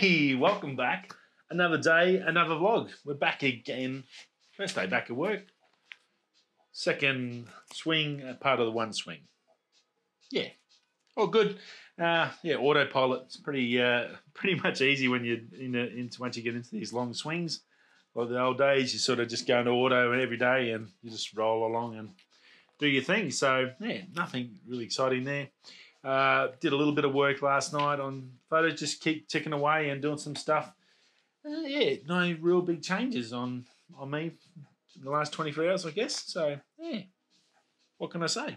Hey, welcome back. Another day, another vlog. We're back again. First day back at work. Second swing, uh, part of the one swing. Yeah, all good. Uh, yeah, autopilot's pretty uh, pretty much easy when you in a, into once you get into these long swings. Like the old days, you sort of just go into auto every day and you just roll along and do your thing. So yeah, nothing really exciting there. Uh, did a little bit of work last night on photos, just keep ticking away and doing some stuff. Uh, yeah, no real big changes on on me in the last 24 hours, I guess. So yeah, what can I say?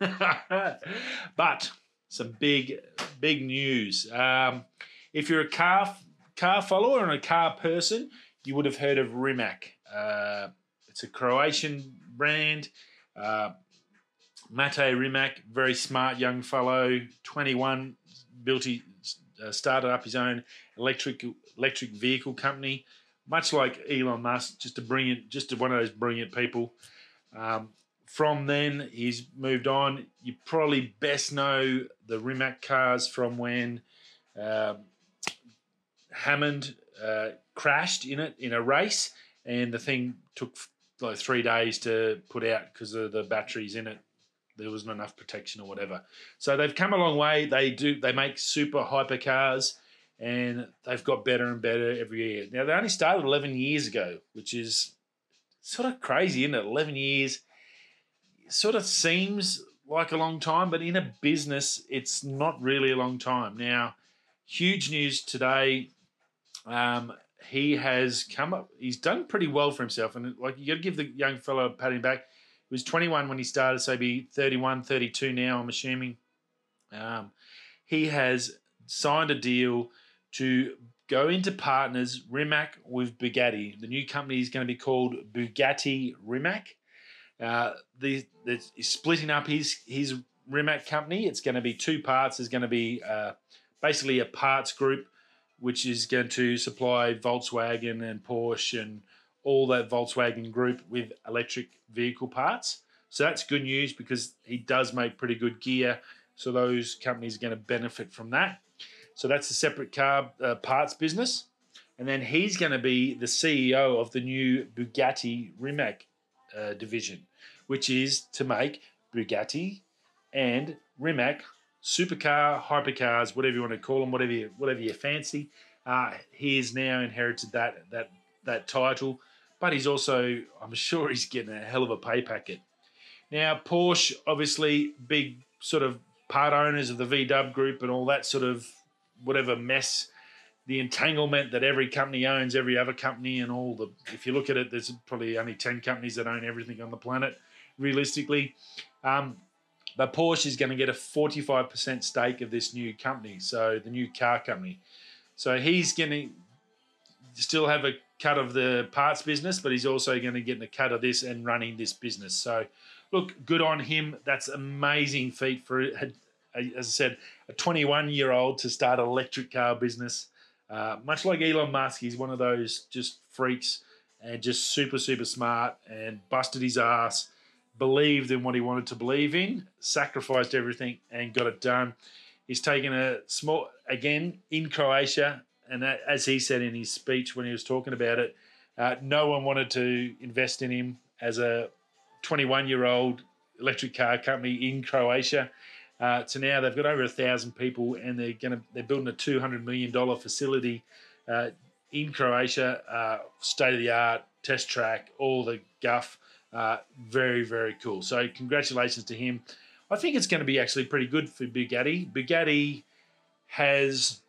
but some big big news. Um, if you're a car car follower and a car person, you would have heard of Rimac. Uh, it's a Croatian brand. Uh, Mate Rimac, very smart young fellow, 21, built he uh, started up his own electric electric vehicle company, much like Elon Musk, just a brilliant, just one of those brilliant people. Um, from then, he's moved on. You probably best know the Rimac cars from when um, Hammond uh, crashed in it in a race, and the thing took like three days to put out because of the batteries in it there wasn't enough protection or whatever. So they've come a long way. They do they make super hyper cars and they've got better and better every year. Now they only started 11 years ago, which is sort of crazy, isn't it? 11 years sort of seems like a long time, but in a business, it's not really a long time. Now, huge news today. Um, he has come up. He's done pretty well for himself, and like you got to give the young fellow a pat him back was 21 when he started, so he'd be 31, 32 now, I'm assuming. Um, he has signed a deal to go into partners Rimac with Bugatti. The new company is going to be called Bugatti Rimac. Uh, the, the splitting up his his Rimac company. It's going to be two parts. There's going to be uh, basically a parts group, which is going to supply Volkswagen and Porsche and all that Volkswagen group with electric vehicle parts. So that's good news because he does make pretty good gear. So those companies are going to benefit from that. So that's a separate car uh, parts business. And then he's going to be the CEO of the new Bugatti Rimac uh, division, which is to make Bugatti and Rimac supercar, hypercars, whatever you want to call them, whatever you, whatever you fancy. Uh, he has now inherited that that that title but he's also, I'm sure he's getting a hell of a pay packet. Now, Porsche, obviously, big sort of part owners of the VW group and all that sort of whatever mess, the entanglement that every company owns every other company and all the, if you look at it, there's probably only 10 companies that own everything on the planet, realistically. Um, but Porsche is going to get a 45% stake of this new company, so the new car company. So he's going to still have a cut of the parts business, but he's also going to get a cut of this and running this business. So, look, good on him. That's amazing feat for, as I said, a 21 year old to start an electric car business. Uh, much like Elon Musk, he's one of those just freaks and just super, super smart and busted his ass, believed in what he wanted to believe in, sacrificed everything, and got it done. He's taken a small, again, in Croatia, and that, as he said in his speech when he was talking about it, uh, no one wanted to invest in him as a 21 year old electric car company in Croatia. Uh, so now they've got over a thousand people, and they're going to they're building a 200 million dollar facility uh, in Croatia, uh, state of the art test track, all the guff. Uh, very very cool. So congratulations to him. I think it's going to be actually pretty good for Bugatti. Bugatti has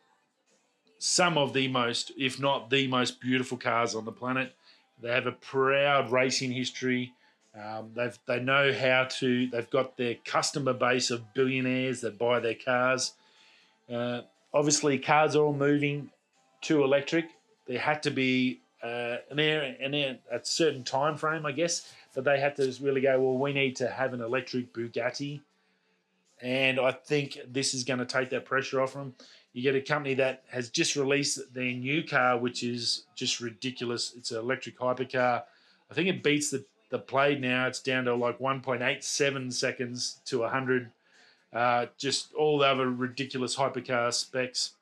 some of the most, if not the most beautiful cars on the planet. They have a proud racing history. Um, they've they know how to. They've got their customer base of billionaires that buy their cars. Uh, obviously, cars are all moving to electric. There had to be uh, an air, an air, a certain time frame, I guess, that they had to really go. Well, we need to have an electric Bugatti, and I think this is going to take that pressure off them. You get a company that has just released their new car, which is just ridiculous. It's an electric hypercar. I think it beats the, the Plaid now. It's down to like 1.87 seconds to 100. Uh, just all the other ridiculous hypercar specs.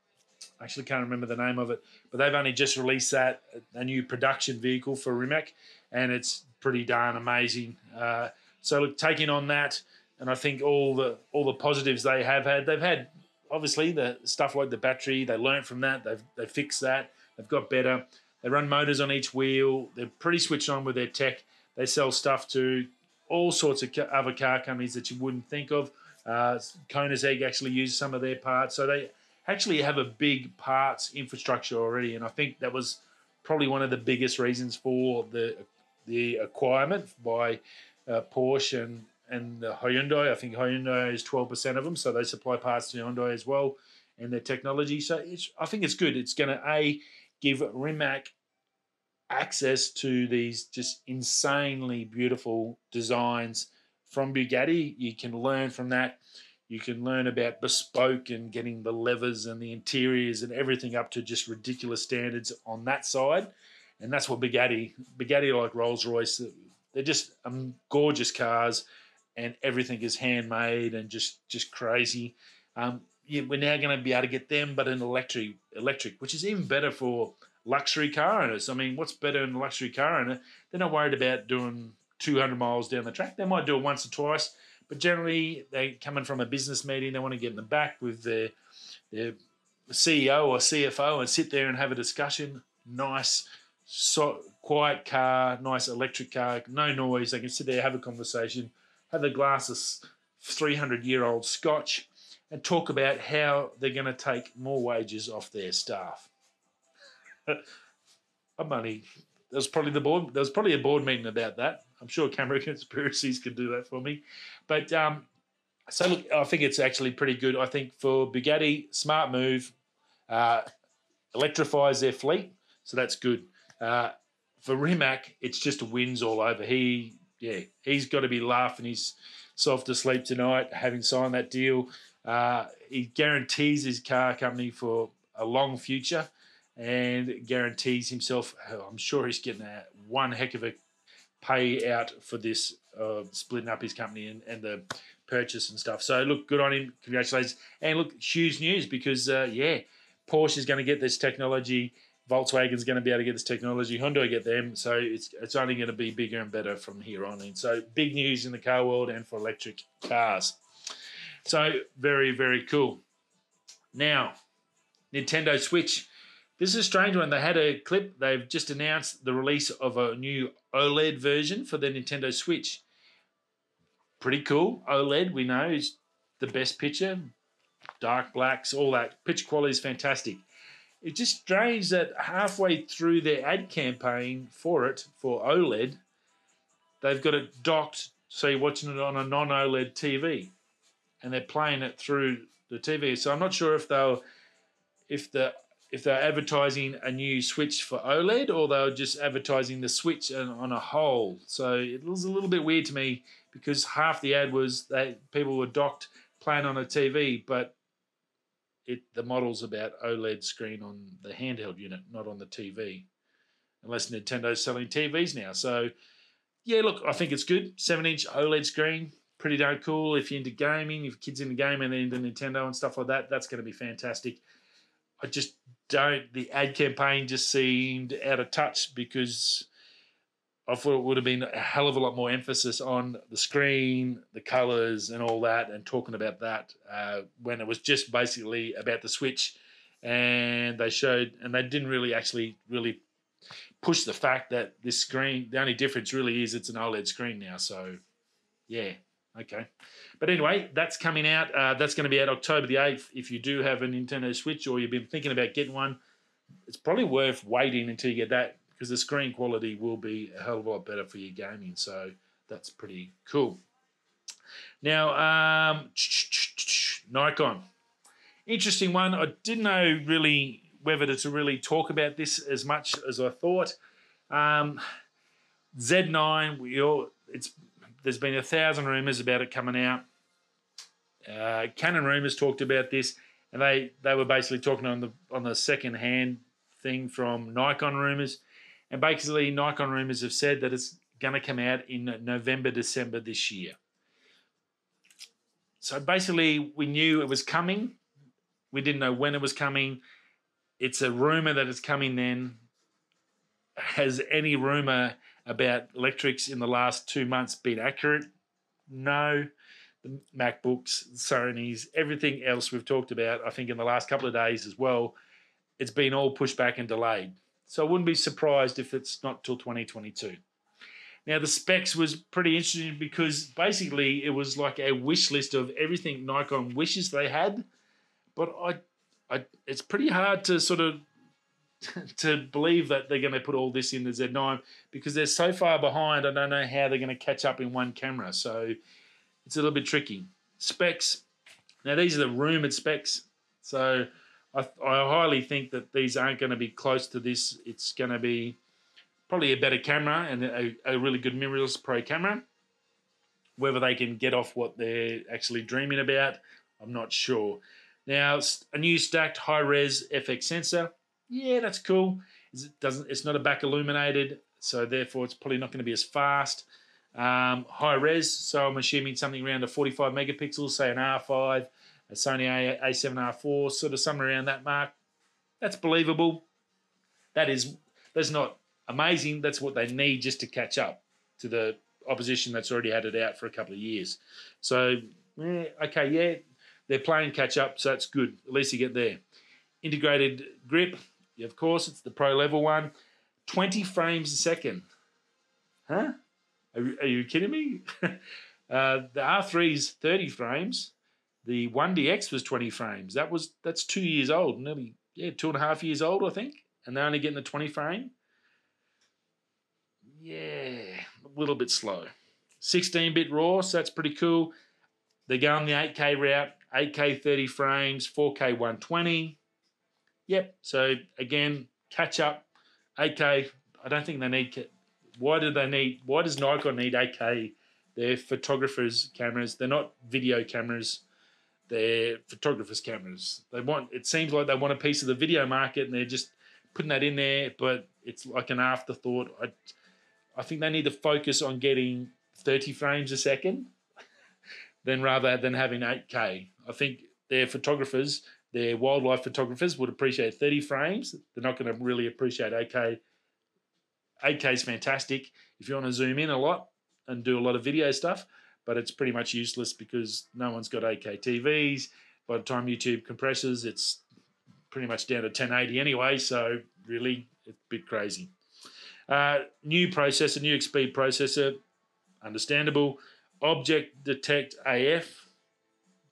I actually can't remember the name of it, but they've only just released that a new production vehicle for Rimac, and it's pretty darn amazing. Uh, so look, taking on that, and I think all the all the positives they have had, they've had obviously the stuff like the battery. They learned from that. They've they fixed that. They've got better. They run motors on each wheel. They're pretty switched on with their tech. They sell stuff to all sorts of other car companies that you wouldn't think of. Uh, Koenigsegg actually uses some of their parts, so they actually have a big parts infrastructure already, and I think that was probably one of the biggest reasons for the the acquirement by uh, Porsche and and the Hyundai. I think Hyundai is twelve percent of them, so they supply parts to Hyundai as well and their technology. So I think it's good. It's going to a give Rimac access to these just insanely beautiful designs from Bugatti. You can learn from that. You can learn about bespoke and getting the levers and the interiors and everything up to just ridiculous standards on that side. And that's what Bugatti, Bugatti like Rolls Royce, they're just um, gorgeous cars and everything is handmade and just just crazy. Um, yeah, we're now going to be able to get them, but an electric, electric, which is even better for luxury car owners. I mean, what's better than a luxury car owner? They're not worried about doing 200 miles down the track. They might do it once or twice, but generally they coming from a business meeting. They want to get in the back with their their CEO or CFO and sit there and have a discussion. Nice, so, quiet car, nice electric car, no noise. They can sit there, have a conversation, have a glass of 300 year old scotch, and talk about how they're going to take more wages off their staff. I'm only. There's probably the board. There's probably a board meeting about that. I'm sure camera conspiracies can do that for me. But um, so look, I think it's actually pretty good. I think for Bugatti, smart move, uh, electrifies their fleet, so that's good. Uh, for Rimac, it's just wins all over. He, yeah, he's got to be laughing his soft to sleep tonight, having signed that deal. Uh, he guarantees his car company for a long future and guarantees himself. I'm sure he's getting a one heck of a payout for this uh, splitting up his company and, and the purchase and stuff. So look, good on him. Congratulations. And look, huge news because uh, yeah, Porsche is going to get this technology. Volkswagen's going to be able to get this technology. Hyundai get them. So it's it's only going to be bigger and better from here on in. So big news in the car world and for electric cars. So very very cool. Now, Nintendo Switch this is a strange one. They had a clip. They've just announced the release of a new OLED version for the Nintendo Switch. Pretty cool. OLED, we know, is the best picture. Dark blacks, all that. Picture quality is fantastic. It's just strange that halfway through their ad campaign for it, for OLED, they've got it docked so you're watching it on a non OLED TV and they're playing it through the TV. So I'm not sure if they'll if the if they're advertising a new Switch for OLED or they're just advertising the Switch on a whole. So it was a little bit weird to me because half the ad was that people were docked playing on a TV, but it the model's about OLED screen on the handheld unit, not on the TV. Unless Nintendo's selling TVs now. So yeah, look, I think it's good. Seven inch OLED screen, pretty darn cool. If you're into gaming, if kids into gaming and into Nintendo and stuff like that, that's going to be fantastic. I just don't. The ad campaign just seemed out of touch because I thought it would have been a hell of a lot more emphasis on the screen, the colors, and all that, and talking about that uh, when it was just basically about the Switch. And they showed, and they didn't really actually really push the fact that this screen, the only difference really is it's an OLED screen now. So, yeah, okay. But anyway, that's coming out. Uh, that's going to be out October the 8th. If you do have a Nintendo Switch or you've been thinking about getting one, it's probably worth waiting until you get that because the screen quality will be a hell of a lot better for your gaming. So that's pretty cool. Now, um, Nikon. Interesting one. I didn't know really whether to really talk about this as much as I thought. Um, Z9, we all, it's there's been a thousand rumors about it coming out. Uh, Canon Rumors talked about this, and they, they were basically talking on the on the second hand thing from Nikon Rumors, and basically Nikon Rumors have said that it's going to come out in November December this year. So basically, we knew it was coming. We didn't know when it was coming. it's a rumor that it's coming then. Has any rumor about electrics in the last two months been accurate? No. The MacBooks, Sony's, everything else we've talked about, I think in the last couple of days as well, it's been all pushed back and delayed. So I wouldn't be surprised if it's not till 2022. Now the specs was pretty interesting because basically it was like a wish list of everything Nikon wishes they had, but I, I it's pretty hard to sort of to believe that they're going to put all this in the Z9 because they're so far behind. I don't know how they're going to catch up in one camera, so it's a little bit tricky. Specs. Now these are the rumored specs, so I, I highly think that these aren't going to be close to this. It's going to be probably a better camera and a, a really good mirrorless pro camera. Whether they can get off what they're actually dreaming about, I'm not sure. Now, a new stacked high res FX sensor. Yeah, that's cool. It doesn't. It's not a back illuminated, so therefore it's probably not going to be as fast. Um, high res, so I'm assuming something around a 45 megapixels, say an R5, a Sony A, A7R4, sort of somewhere around that mark. That's believable. That is that's not amazing. That's what they need just to catch up to the opposition that's already had it out for a couple of years. So, yeah, okay, yeah, they're playing catch up, so that's good. At least you get there. Integrated grip, of course, it's the pro level one. 20 frames a second. Huh? Are, are you kidding me? uh, the R3 is 30 frames. The 1DX was 20 frames. That was that's two years old, nearly yeah, two and a half years old, I think. And they're only getting the 20 frame yeah, a little bit slow. 16 bit RAW, so that's pretty cool. They're going the 8K route, 8K 30 frames, 4K 120. Yep, so again, catch up. 8K, I don't think they need. Why do they need? Why does Nikon need 8K? They're photographers' cameras. They're not video cameras. They're photographers' cameras. They want. It seems like they want a piece of the video market, and they're just putting that in there. But it's like an afterthought. I, I think they need to focus on getting 30 frames a second than rather than having 8K. I think their photographers, their wildlife photographers would appreciate 30 frames. They're not going to really appreciate 8K. 8K is fantastic if you want to zoom in a lot and do a lot of video stuff, but it's pretty much useless because no one's got 8K TVs. By the time YouTube compresses, it's pretty much down to 1080 anyway, so really, it's a bit crazy. Uh, new processor, new speed processor, understandable. Object detect AF,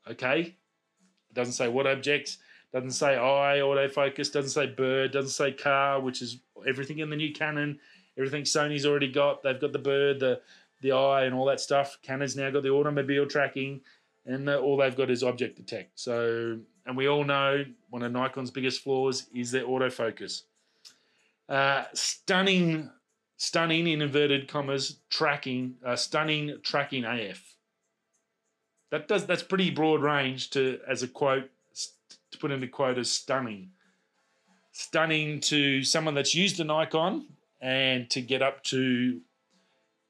okay. It doesn't say what objects, doesn't say eye, autofocus, doesn't say bird, doesn't say car, which is everything in the new Canon. Everything Sony's already got. They've got the bird, the the eye, and all that stuff. Canon's now got the automobile tracking, and the, all they've got is object detect. So, and we all know one of Nikon's biggest flaws is their autofocus. Uh, stunning, stunning in inverted commas tracking, uh, stunning tracking AF. That does that's pretty broad range to as a quote to put in a quote as stunning. Stunning to someone that's used a Nikon and to get up to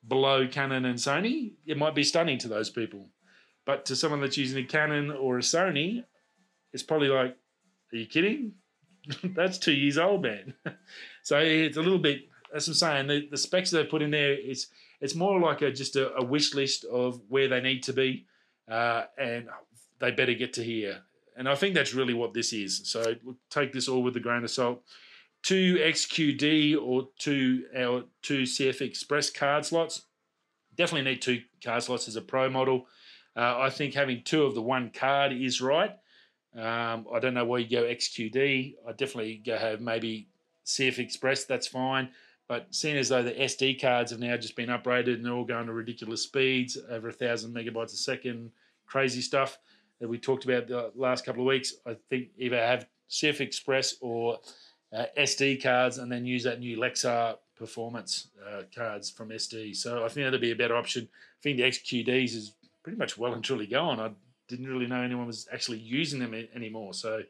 below Canon and Sony, it might be stunning to those people. But to someone that's using a Canon or a Sony, it's probably like, are you kidding? that's two years old, man. so it's a little bit. As I'm saying, the, the specs they've put in there is it's more like a just a, a wish list of where they need to be, uh, and they better get to here. And I think that's really what this is. So take this all with a grain of salt. Two XQD or two our two CF Express card slots. Definitely need two card slots as a pro model. Uh, I think having two of the one card is right. Um, I don't know why you go XQD. I definitely go have maybe CF Express. That's fine. But seeing as though the SD cards have now just been upgraded and they're all going to ridiculous speeds, over a thousand megabytes a second, crazy stuff that we talked about the last couple of weeks, I think either have CF Express or uh, SD cards and then use that new Lexar performance uh, cards from SD. So I think that'd be a better option. I think the XQDs is pretty much well and truly gone. I didn't really know anyone was actually using them anymore. So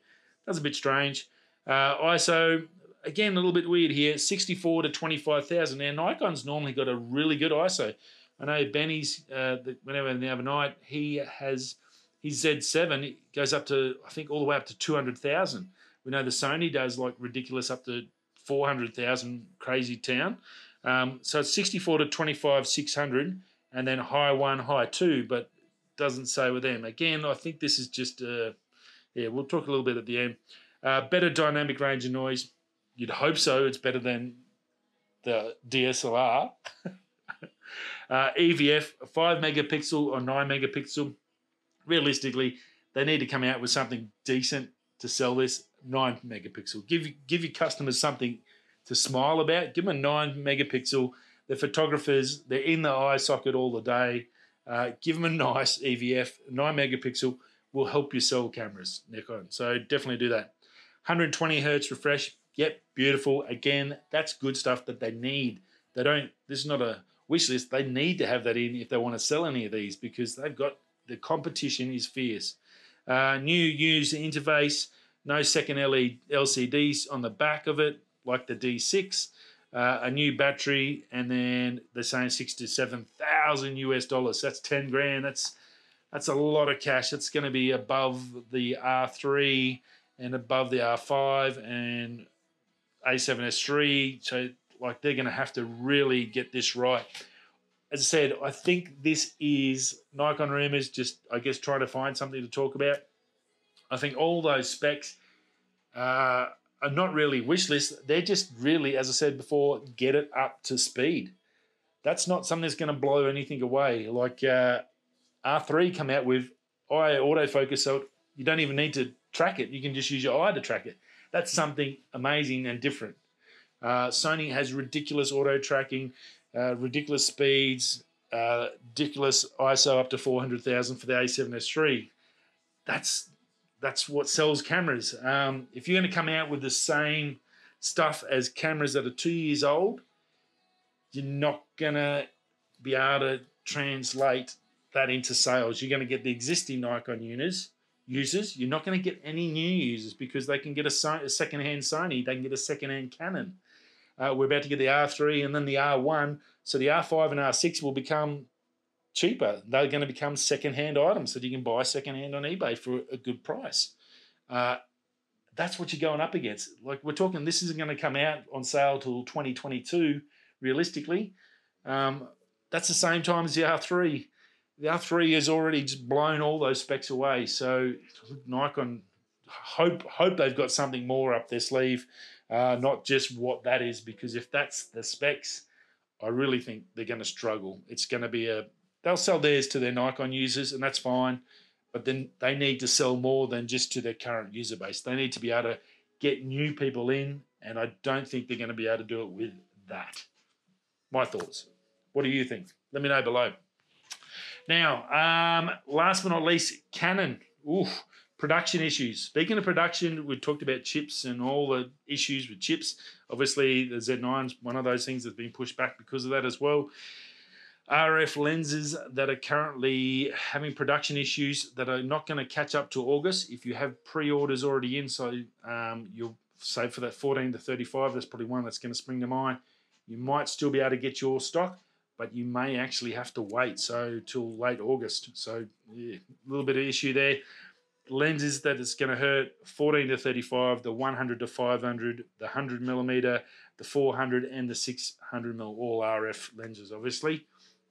that's a bit strange. Uh, ISO, again, a little bit weird here 64 to 25,000. Now, Nikon's normally got a really good ISO. I know Benny's, uh, whenever the other night, he has his Z7 goes up to, I think, all the way up to 200,000. We know the Sony does like ridiculous up to 400,000 crazy town. Um, so it's 64 to 25, 600, and then high one, high two, but doesn't say with them. Again, I think this is just, uh, yeah, we'll talk a little bit at the end. Uh, better dynamic range of noise. You'd hope so. It's better than the DSLR. uh, EVF, 5 megapixel or 9 megapixel. Realistically, they need to come out with something decent to sell this 9 megapixel. Give, give your customers something to smile about. Give them a 9 megapixel. The photographers, they're in the eye socket all the day. Uh, give them a nice EVF, 9 megapixel will help you sell cameras, Nikon. So definitely do that. 120 hertz refresh. Yep, beautiful. Again, that's good stuff that they need. They don't, this is not a wish list. They need to have that in if they want to sell any of these because they've got the competition is fierce. Uh, new user interface, no second LED LCDs on the back of it, like the D6. Uh, a new battery, and then the same six to seven thousand US dollars. That's ten grand. That's that's a lot of cash. It's going to be above the R3 and above the R5 and A7S3. So, like, they're going to have to really get this right. As I said, I think this is Nikon Rumors just, I guess, trying to find something to talk about. I think all those specs uh, are not really wish lists. They're just really, as I said before, get it up to speed. That's not something that's going to blow anything away. Like uh, R3 come out with eye autofocus, so you don't even need to track it. You can just use your eye to track it. That's something amazing and different. Uh, Sony has ridiculous auto tracking, uh, ridiculous speeds, uh, ridiculous ISO up to 400,000 for the A7S3. That's that's what sells cameras. Um, if you're going to come out with the same stuff as cameras that are two years old, you're not going to be able to translate that into sales. You're going to get the existing Nikon users. Users, you're not going to get any new users because they can get a, a second-hand Sony, they can get a second-hand Canon. Uh, we're about to get the R3 and then the R1, so the R5 and R6 will become cheaper. They're going to become second-hand items that you can buy second-hand on eBay for a good price. Uh, that's what you're going up against. Like we're talking, this isn't going to come out on sale till 2022, realistically. Um, that's the same time as the R3. The R3 has already just blown all those specs away. So Nikon hope hope they've got something more up their sleeve, uh, not just what that is. Because if that's the specs, I really think they're going to struggle. It's going to be a they'll sell theirs to their Nikon users, and that's fine. But then they need to sell more than just to their current user base. They need to be able to get new people in, and I don't think they're going to be able to do it with that. My thoughts. What do you think? Let me know below. Now, um, last but not least, Canon. Oof, production issues. Speaking of production, we talked about chips and all the issues with chips. Obviously, the Z9 is one of those things that's been pushed back because of that as well. RF lenses that are currently having production issues that are not going to catch up to August. If you have pre-orders already in, so um, you'll save for that 14 to 35. That's probably one that's going to spring to mind. You might still be able to get your stock, but you may actually have to wait so till late August. So yeah, a little bit of issue there. Lenses that it's going to hurt 14 to 35, the 100 to 500, the 100 millimeter, the 400 and the 600 mil all RF lenses, obviously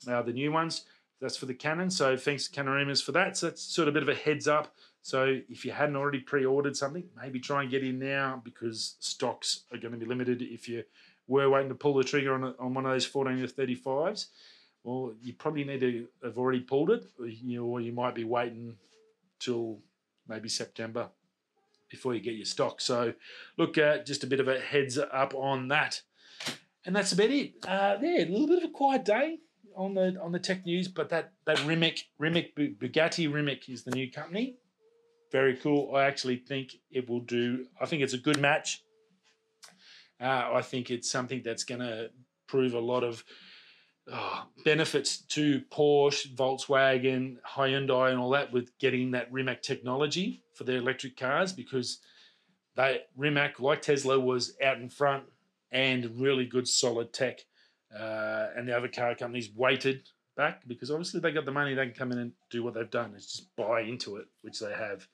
uh, the new ones. That's for the Canon. So thanks to Canon Rumors for that. So that's sort of a bit of a heads up. So if you hadn't already pre-ordered something, maybe try and get in now because stocks are going to be limited. If you were waiting to pull the trigger on, on one of those 14 to 35s, well, you probably need to have already pulled it, or you, or you might be waiting till maybe September before you get your stock. So look, at just a bit of a heads up on that. And that's about it. Uh, yeah, a little bit of a quiet day on the on the tech news, but that that Rimac Rimac Bugatti Rimac is the new company. Very cool. I actually think it will do. I think it's a good match. Uh, I think it's something that's going to prove a lot of oh, benefits to Porsche, Volkswagen, Hyundai, and all that with getting that Rimac technology for their electric cars because they Rimac, like Tesla, was out in front and really good solid tech uh, and the other car companies waited back because obviously they got the money, they can come in and do what they've done. It's just buy into it, which they have.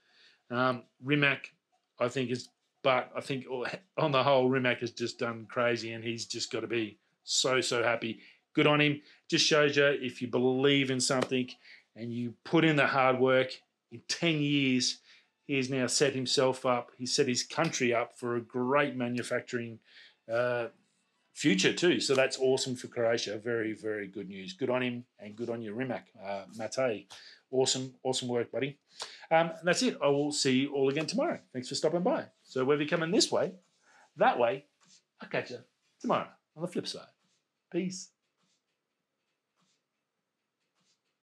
Um, Rimac, I think, is But I think on the whole, Rimac has just done crazy, and he's just got to be so so happy. Good on him. Just shows you if you believe in something and you put in the hard work. In ten years, he has now set himself up. He set his country up for a great manufacturing uh, future too. So that's awesome for Croatia. Very, very good news. Good on him and good on you, Rimac, uh, Mate. Awesome, awesome work, buddy. Um, that's it. I will see you all again tomorrow. Thanks for stopping by. So whether you're coming this way, that way, I'll catch you tomorrow on the flip side. Peace.